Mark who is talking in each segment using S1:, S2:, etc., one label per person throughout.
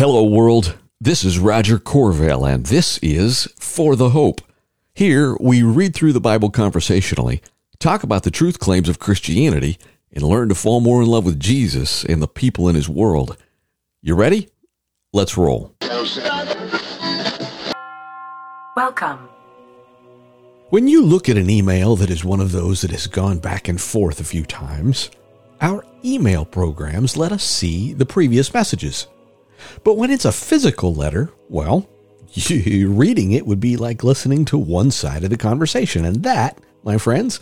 S1: Hello, world. This is Roger Corvell, and this is For the Hope. Here, we read through the Bible conversationally, talk about the truth claims of Christianity, and learn to fall more in love with Jesus and the people in his world. You ready? Let's roll.
S2: Welcome.
S1: When you look at an email that is one of those that has gone back and forth a few times, our email programs let us see the previous messages. But when it's a physical letter, well, reading it would be like listening to one side of the conversation. And that, my friends,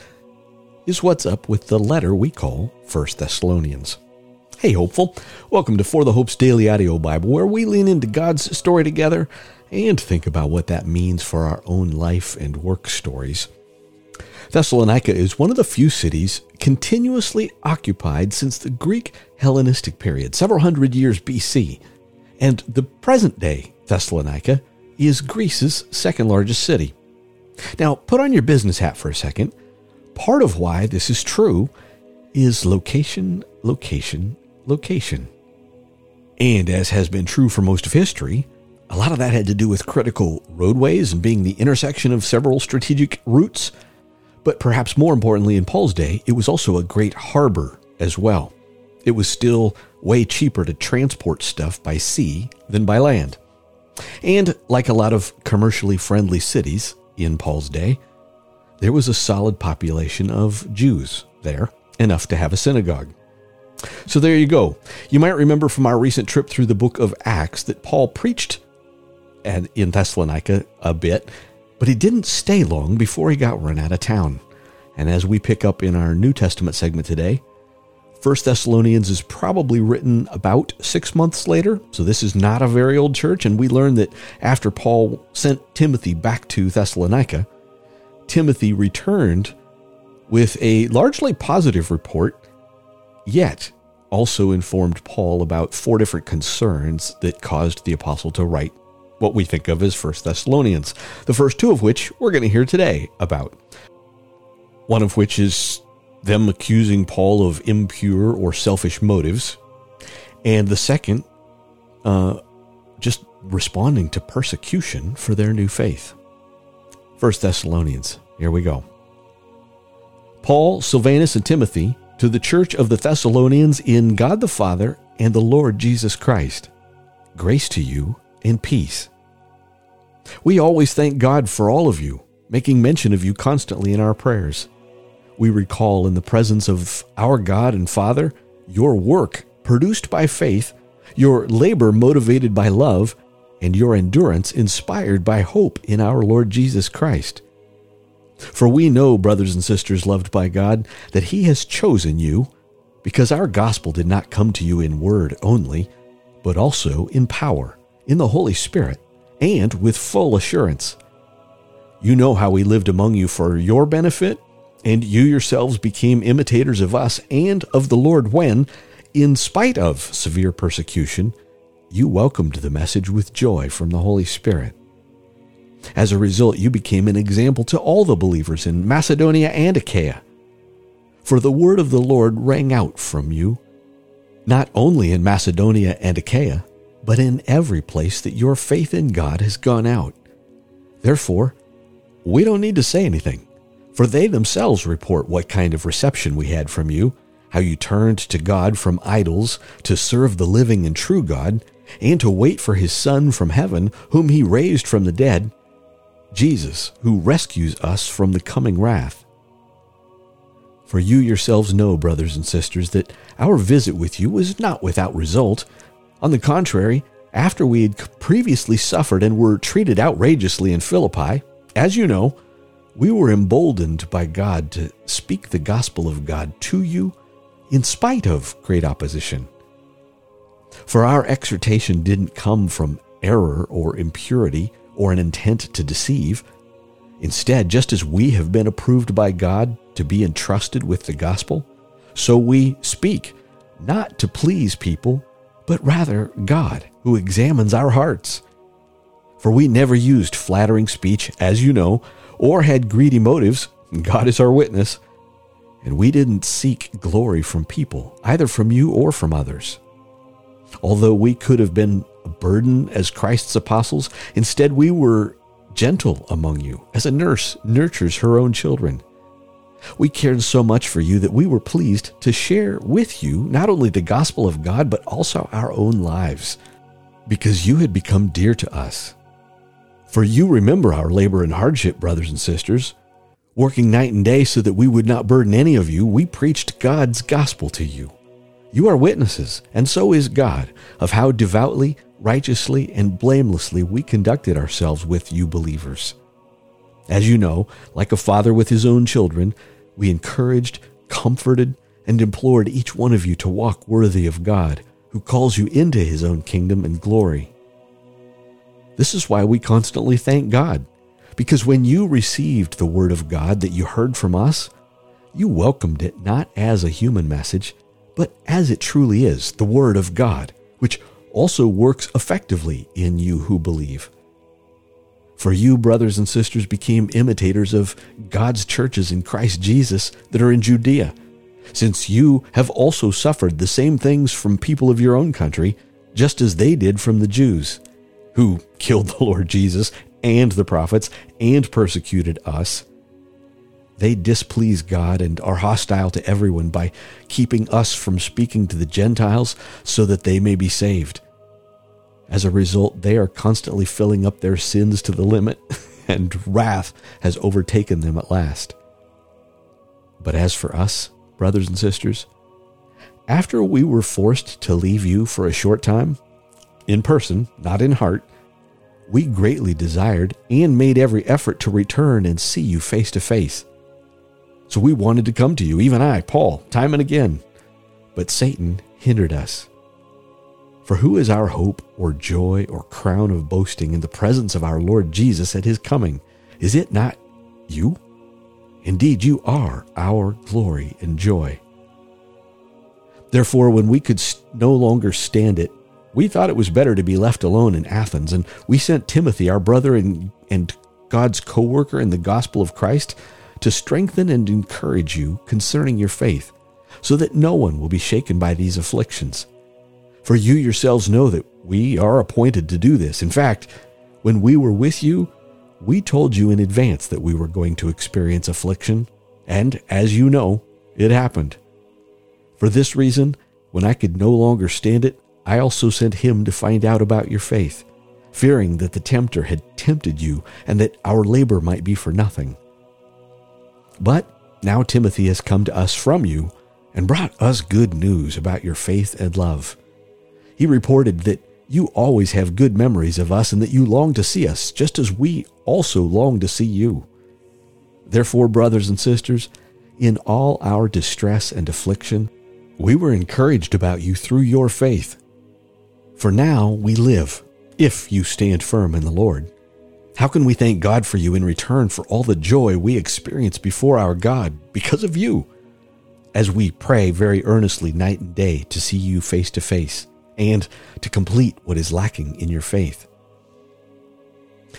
S1: is what's up with the letter we call First Thessalonians. Hey, hopeful. Welcome to For the Hope's Daily Audio Bible, where we lean into God's story together and think about what that means for our own life and work stories. Thessalonica is one of the few cities continuously occupied since the Greek Hellenistic period, several hundred years BC. And the present day Thessalonica is Greece's second largest city. Now, put on your business hat for a second. Part of why this is true is location, location, location. And as has been true for most of history, a lot of that had to do with critical roadways and being the intersection of several strategic routes. But perhaps more importantly, in Paul's day, it was also a great harbor as well. It was still way cheaper to transport stuff by sea than by land. And like a lot of commercially friendly cities in Paul's day, there was a solid population of Jews there, enough to have a synagogue. So there you go. You might remember from our recent trip through the book of Acts that Paul preached in Thessalonica a bit, but he didn't stay long before he got run out of town. And as we pick up in our New Testament segment today, First Thessalonians is probably written about six months later, so this is not a very old church. And we learn that after Paul sent Timothy back to Thessalonica, Timothy returned with a largely positive report, yet also informed Paul about four different concerns that caused the apostle to write what we think of as First Thessalonians. The first two of which we're going to hear today about. One of which is them accusing Paul of impure or selfish motives, and the second, uh, just responding to persecution for their new faith. First Thessalonians, here we go. Paul, Silvanus, and Timothy to the church of the Thessalonians in God the Father and the Lord Jesus Christ. Grace to you and peace. We always thank God for all of you, making mention of you constantly in our prayers we recall in the presence of our God and Father your work produced by faith, your labor motivated by love, and your endurance inspired by hope in our Lord Jesus Christ. For we know, brothers and sisters loved by God, that He has chosen you, because our gospel did not come to you in word only, but also in power, in the Holy Spirit, and with full assurance. You know how we lived among you for your benefit and you yourselves became imitators of us and of the Lord when, in spite of severe persecution, you welcomed the message with joy from the Holy Spirit. As a result, you became an example to all the believers in Macedonia and Achaia. For the word of the Lord rang out from you, not only in Macedonia and Achaia, but in every place that your faith in God has gone out. Therefore, we don't need to say anything for they themselves report what kind of reception we had from you, how you turned to God from idols to serve the living and true God, and to wait for his Son from heaven, whom he raised from the dead, Jesus, who rescues us from the coming wrath. For you yourselves know, brothers and sisters, that our visit with you was not without result. On the contrary, after we had previously suffered and were treated outrageously in Philippi, as you know, we were emboldened by God to speak the gospel of God to you in spite of great opposition. For our exhortation didn't come from error or impurity or an intent to deceive. Instead, just as we have been approved by God to be entrusted with the gospel, so we speak, not to please people, but rather God, who examines our hearts. For we never used flattering speech, as you know, or had greedy motives. God is our witness. And we didn't seek glory from people, either from you or from others. Although we could have been a burden as Christ's apostles. Instead, we were gentle among you, as a nurse nurtures her own children. We cared so much for you that we were pleased to share with you not only the gospel of God, but also our own lives, because you had become dear to us. For you remember our labor and hardship, brothers and sisters. Working night and day so that we would not burden any of you, we preached God's gospel to you. You are witnesses, and so is God, of how devoutly, righteously, and blamelessly we conducted ourselves with you believers. As you know, like a father with his own children, we encouraged, comforted, and implored each one of you to walk worthy of God, who calls you into his own kingdom and glory. This is why we constantly thank God, because when you received the word of God that you heard from us, you welcomed it not as a human message, but as it truly is, the word of God, which also works effectively in you who believe. For you, brothers and sisters, became imitators of God's churches in Christ Jesus that are in Judea, since you have also suffered the same things from people of your own country, just as they did from the Jews, who killed the Lord Jesus and the prophets and persecuted us. They displease God and are hostile to everyone by keeping us from speaking to the Gentiles so that they may be saved. As a result, they are constantly filling up their sins to the limit, and wrath has overtaken them at last. But as for us, brothers and sisters, after we were forced to leave you for a short time, in person, not in heart, we greatly desired and made every effort to return and see you face to face. So we wanted to come to you, even I, Paul, time and again. But Satan hindered us. For who is our hope or joy or crown of boasting in the presence of our Lord Jesus at his coming? Is it not you? Indeed, you are our glory and joy. Therefore, when we could no longer stand it, we thought it was better to be left alone in Athens, and we sent Timothy, our brother and, and God's co worker in the gospel of Christ, to strengthen and encourage you concerning your faith, so that no one will be shaken by these afflictions for you yourselves know that we are appointed to do this. In fact, when we were with you, we told you in advance that we were going to experience affliction, and as you know, it happened. For this reason, when I could no longer stand it, I also sent him to find out about your faith, fearing that the tempter had tempted you and that our labor might be for nothing. But now Timothy has come to us from you and brought us good news about your faith and love. He reported that you always have good memories of us and that you long to see us, just as we also long to see you. Therefore, brothers and sisters, in all our distress and affliction, we were encouraged about you through your faith. For now we live, if you stand firm in the Lord. How can we thank God for you in return for all the joy we experience before our God because of you, as we pray very earnestly night and day to see you face to face? and to complete what is lacking in your faith.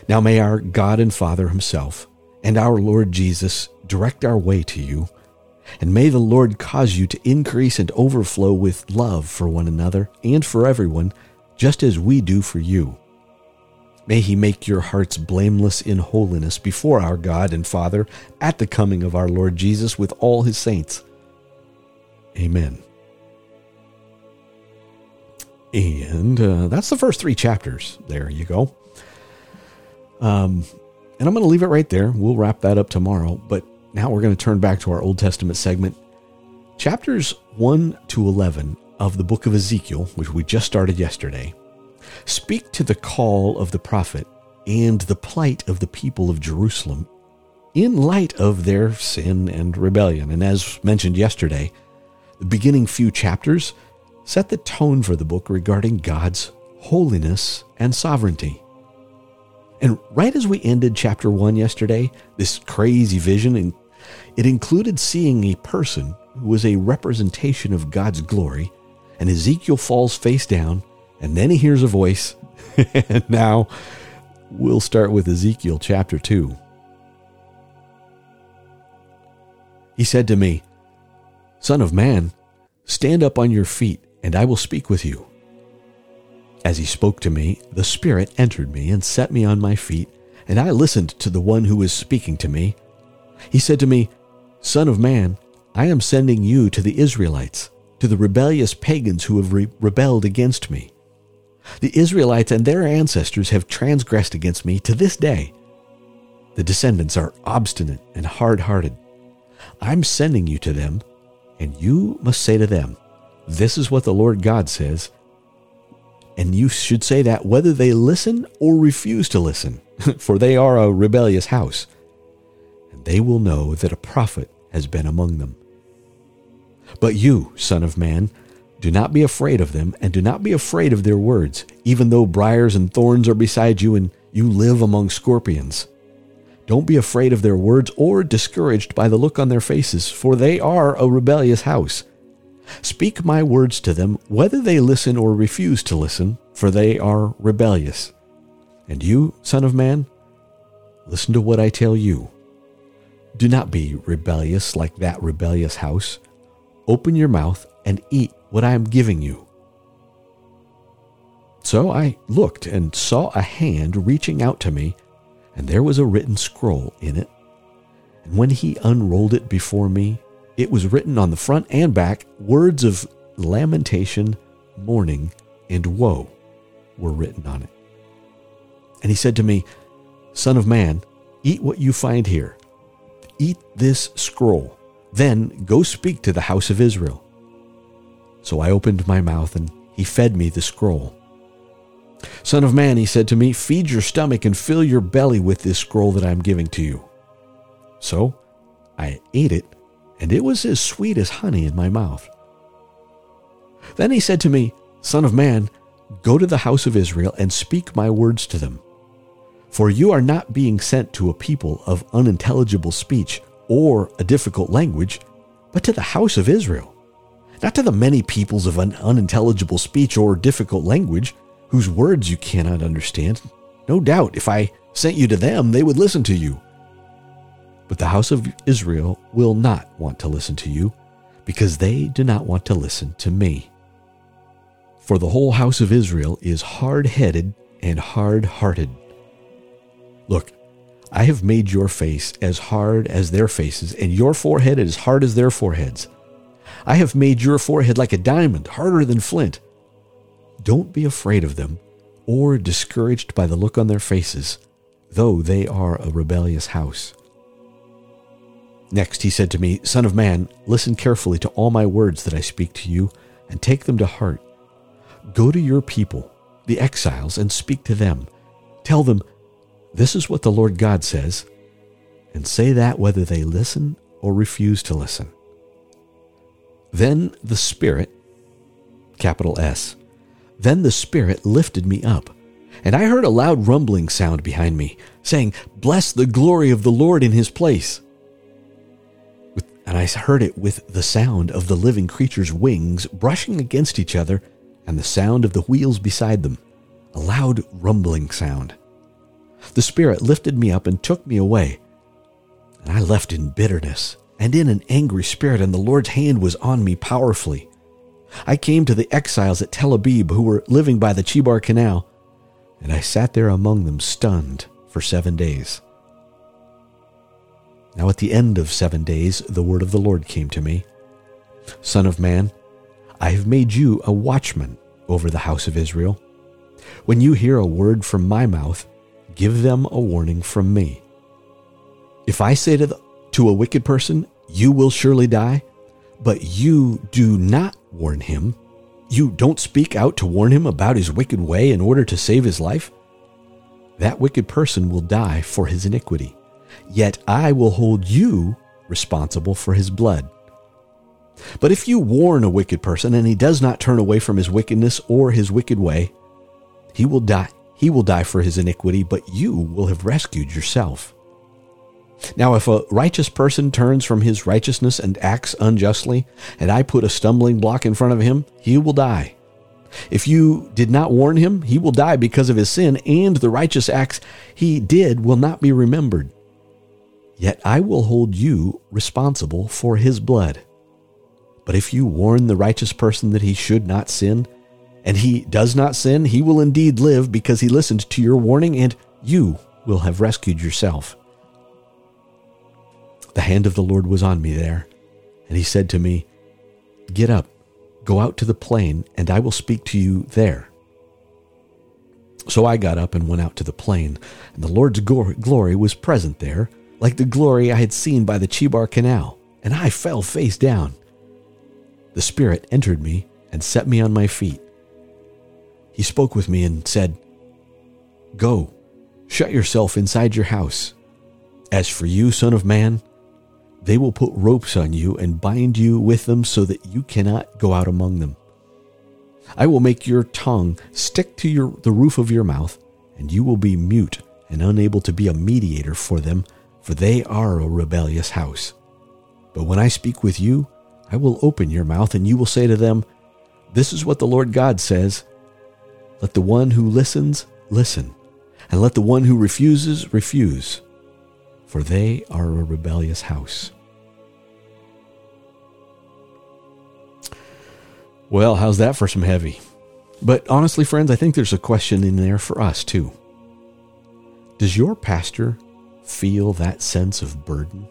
S1: Now may our God and Father Himself and our Lord Jesus direct our way to you, and may the Lord cause you to increase and overflow with love for one another and for everyone, just as we do for you. May He make your hearts blameless in holiness before our God and Father at the coming of our Lord Jesus with all His saints. Amen. And uh, that's the first three chapters. There you go. Um, and I'm going to leave it right there. We'll wrap that up tomorrow. But now we're going to turn back to our Old Testament segment. Chapters 1 to 11 of the book of Ezekiel, which we just started yesterday, speak to the call of the prophet and the plight of the people of Jerusalem in light of their sin and rebellion. And as mentioned yesterday, the beginning few chapters set the tone for the book regarding God's holiness and sovereignty. And right as we ended chapter 1 yesterday, this crazy vision, it included seeing a person who was a representation of God's glory, and Ezekiel falls face down, and then he hears a voice. and now we'll start with Ezekiel chapter 2. He said to me, Son of man, stand up on your feet and I will speak with you. As he spoke to me, the Spirit entered me and set me on my feet, and I listened to the one who was speaking to me. He said to me, Son of man, I am sending you to the Israelites, to the rebellious pagans who have re- rebelled against me. The Israelites and their ancestors have transgressed against me to this day. The descendants are obstinate and hard hearted. I'm sending you to them, and you must say to them, This is what the Lord God says. And you should say that whether they listen or refuse to listen, for they are a rebellious house. And they will know that a prophet has been among them. But you, Son of Man, do not be afraid of them, and do not be afraid of their words, even though briars and thorns are beside you and you live among scorpions. Don't be afraid of their words or discouraged by the look on their faces, for they are a rebellious house. Speak my words to them, whether they listen or refuse to listen, for they are rebellious. And you, Son of Man, listen to what I tell you. Do not be rebellious like that rebellious house. Open your mouth and eat what I am giving you. So I looked and saw a hand reaching out to me, and there was a written scroll in it. And when he unrolled it before me, it was written on the front and back words of lamentation, mourning, and woe were written on it. And he said to me, Son of man, eat what you find here. Eat this scroll. Then go speak to the house of Israel. So I opened my mouth, and he fed me the scroll. Son of man, he said to me, feed your stomach and fill your belly with this scroll that I am giving to you. So I ate it, and it was as sweet as honey in my mouth. Then he said to me, Son of man, go to the house of Israel and speak my words to them. For you are not being sent to a people of unintelligible speech or a difficult language, but to the house of Israel not to the many peoples of an unintelligible speech or difficult language, whose words you cannot understand. No doubt, if I sent you to them, they would listen to you. But the house of Israel will not want to listen to you, because they do not want to listen to me. For the whole house of Israel is hard headed and hard hearted. Look, I have made your face as hard as their faces, and your forehead as hard as their foreheads. I have made your forehead like a diamond, harder than flint. Don't be afraid of them or discouraged by the look on their faces, though they are a rebellious house. Next he said to me, Son of man, listen carefully to all my words that I speak to you, and take them to heart. Go to your people, the exiles, and speak to them. Tell them, This is what the Lord God says, and say that whether they listen or refuse to listen. Then the Spirit, capital S, then the Spirit lifted me up, and I heard a loud rumbling sound behind me, saying, Bless the glory of the Lord in his place. And I heard it with the sound of the living creature's wings brushing against each other and the sound of the wheels beside them, a loud rumbling sound. The Spirit lifted me up and took me away, and I left in bitterness and in an angry spirit, and the Lord's hand was on me powerfully. I came to the exiles at Tel Abib who were living by the Chebar Canal, and I sat there among them stunned for seven days. Now, at the end of seven days, the word of the Lord came to me Son of man, I have made you a watchman over the house of Israel. When you hear a word from my mouth, give them a warning from me. If I say to the to a wicked person, You will surely die, but you do not warn him. You don't speak out to warn him about his wicked way in order to save his life. That wicked person will die for his iniquity, yet I will hold you responsible for his blood. But if you warn a wicked person and he does not turn away from his wickedness or his wicked way, he will die. He will die for his iniquity, but you will have rescued yourself. Now, if a righteous person turns from his righteousness and acts unjustly, and I put a stumbling block in front of him, he will die. If you did not warn him, he will die because of his sin, and the righteous acts he did will not be remembered. Yet I will hold you responsible for his blood. But if you warn the righteous person that he should not sin, and he does not sin, he will indeed live because he listened to your warning, and you will have rescued yourself. The hand of the Lord was on me there, and he said to me, Get up, go out to the plain, and I will speak to you there. So I got up and went out to the plain, and the Lord's glory was present there, like the glory I had seen by the Chebar Canal, and I fell face down. The Spirit entered me and set me on my feet. He spoke with me and said, Go, shut yourself inside your house. As for you, Son of Man, they will put ropes on you and bind you with them so that you cannot go out among them. I will make your tongue stick to your, the roof of your mouth, and you will be mute and unable to be a mediator for them, for they are a rebellious house. But when I speak with you, I will open your mouth, and you will say to them, This is what the Lord God says. Let the one who listens listen, and let the one who refuses refuse, for they are a rebellious house. Well, how's that for some heavy? But honestly, friends, I think there's a question in there for us too. Does your pastor feel that sense of burden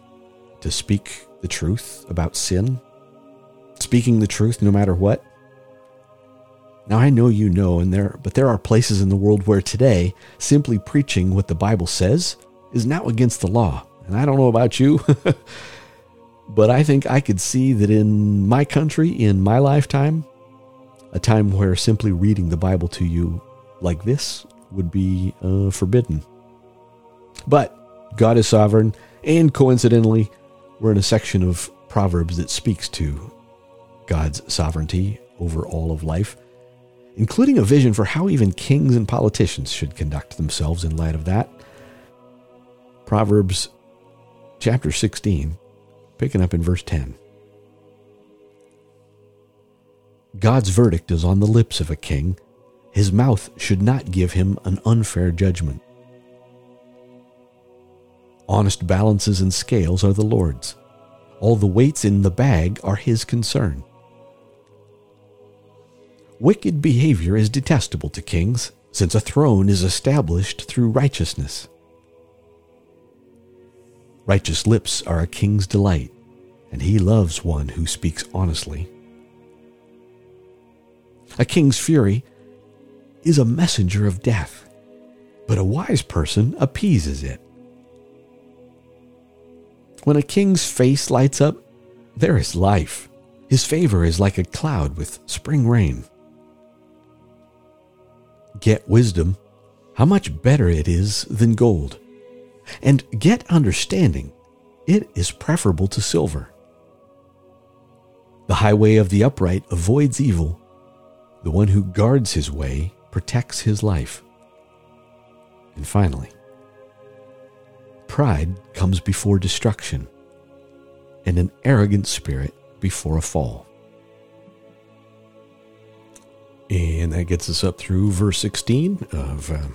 S1: to speak the truth about sin? Speaking the truth no matter what? Now I know you know and there but there are places in the world where today simply preaching what the Bible says is now against the law. And I don't know about you, but I think I could see that in my country, in my lifetime, a time where simply reading the Bible to you like this would be uh, forbidden. But God is sovereign, and coincidentally, we're in a section of Proverbs that speaks to God's sovereignty over all of life including a vision for how even kings and politicians should conduct themselves in light of that. Proverbs chapter 16, picking up in verse 10. God's verdict is on the lips of a king. His mouth should not give him an unfair judgment. Honest balances and scales are the Lord's. All the weights in the bag are his concern. Wicked behavior is detestable to kings, since a throne is established through righteousness. Righteous lips are a king's delight, and he loves one who speaks honestly. A king's fury is a messenger of death, but a wise person appeases it. When a king's face lights up, there is life. His favor is like a cloud with spring rain get wisdom, how much better it is than gold. And get understanding, it is preferable to silver. The highway of the upright avoids evil. The one who guards his way protects his life. And finally, pride comes before destruction, and an arrogant spirit before a fall. And that gets us up through verse 16 of uh,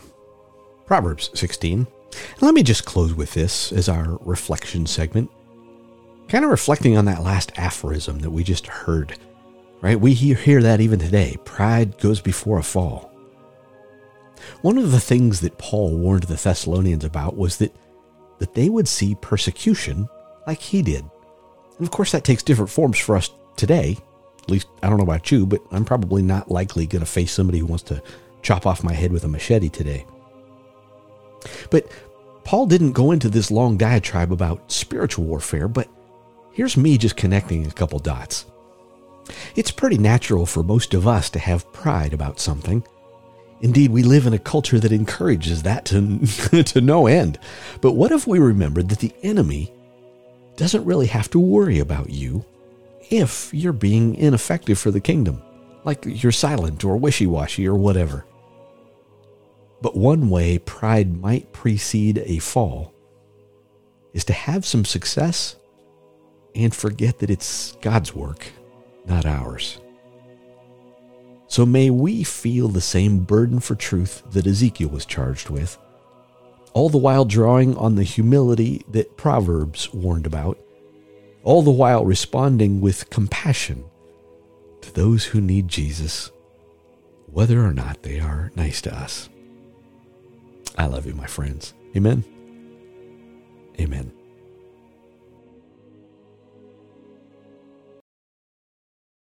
S1: Proverbs 16. And let me just close with this as our reflection segment. Kind of reflecting on that last aphorism that we just heard, right? We hear, hear that even today pride goes before a fall. One of the things that Paul warned the Thessalonians about was that, that they would see persecution like he did. And of course, that takes different forms for us today, at least, I don't know about you, but I'm probably not likely going to face somebody who wants to chop off my head with a machete today. But Paul didn't go into this long diatribe about spiritual warfare, but here's me just connecting a couple dots. It's pretty natural for most of us to have pride about something. Indeed, we live in a culture that encourages that to, to no end. But what if we remembered that the enemy doesn't really have to worry about you if you're being ineffective for the kingdom, like you're silent or wishy washy or whatever. But one way pride might precede a fall is to have some success and forget that it's God's work, not ours. So may we feel the same burden for truth that Ezekiel was charged with, all the while drawing on the humility that Proverbs warned about all the while responding with compassion to those who need Jesus whether or not they are nice to us. I love you, my friends. Amen. Amen.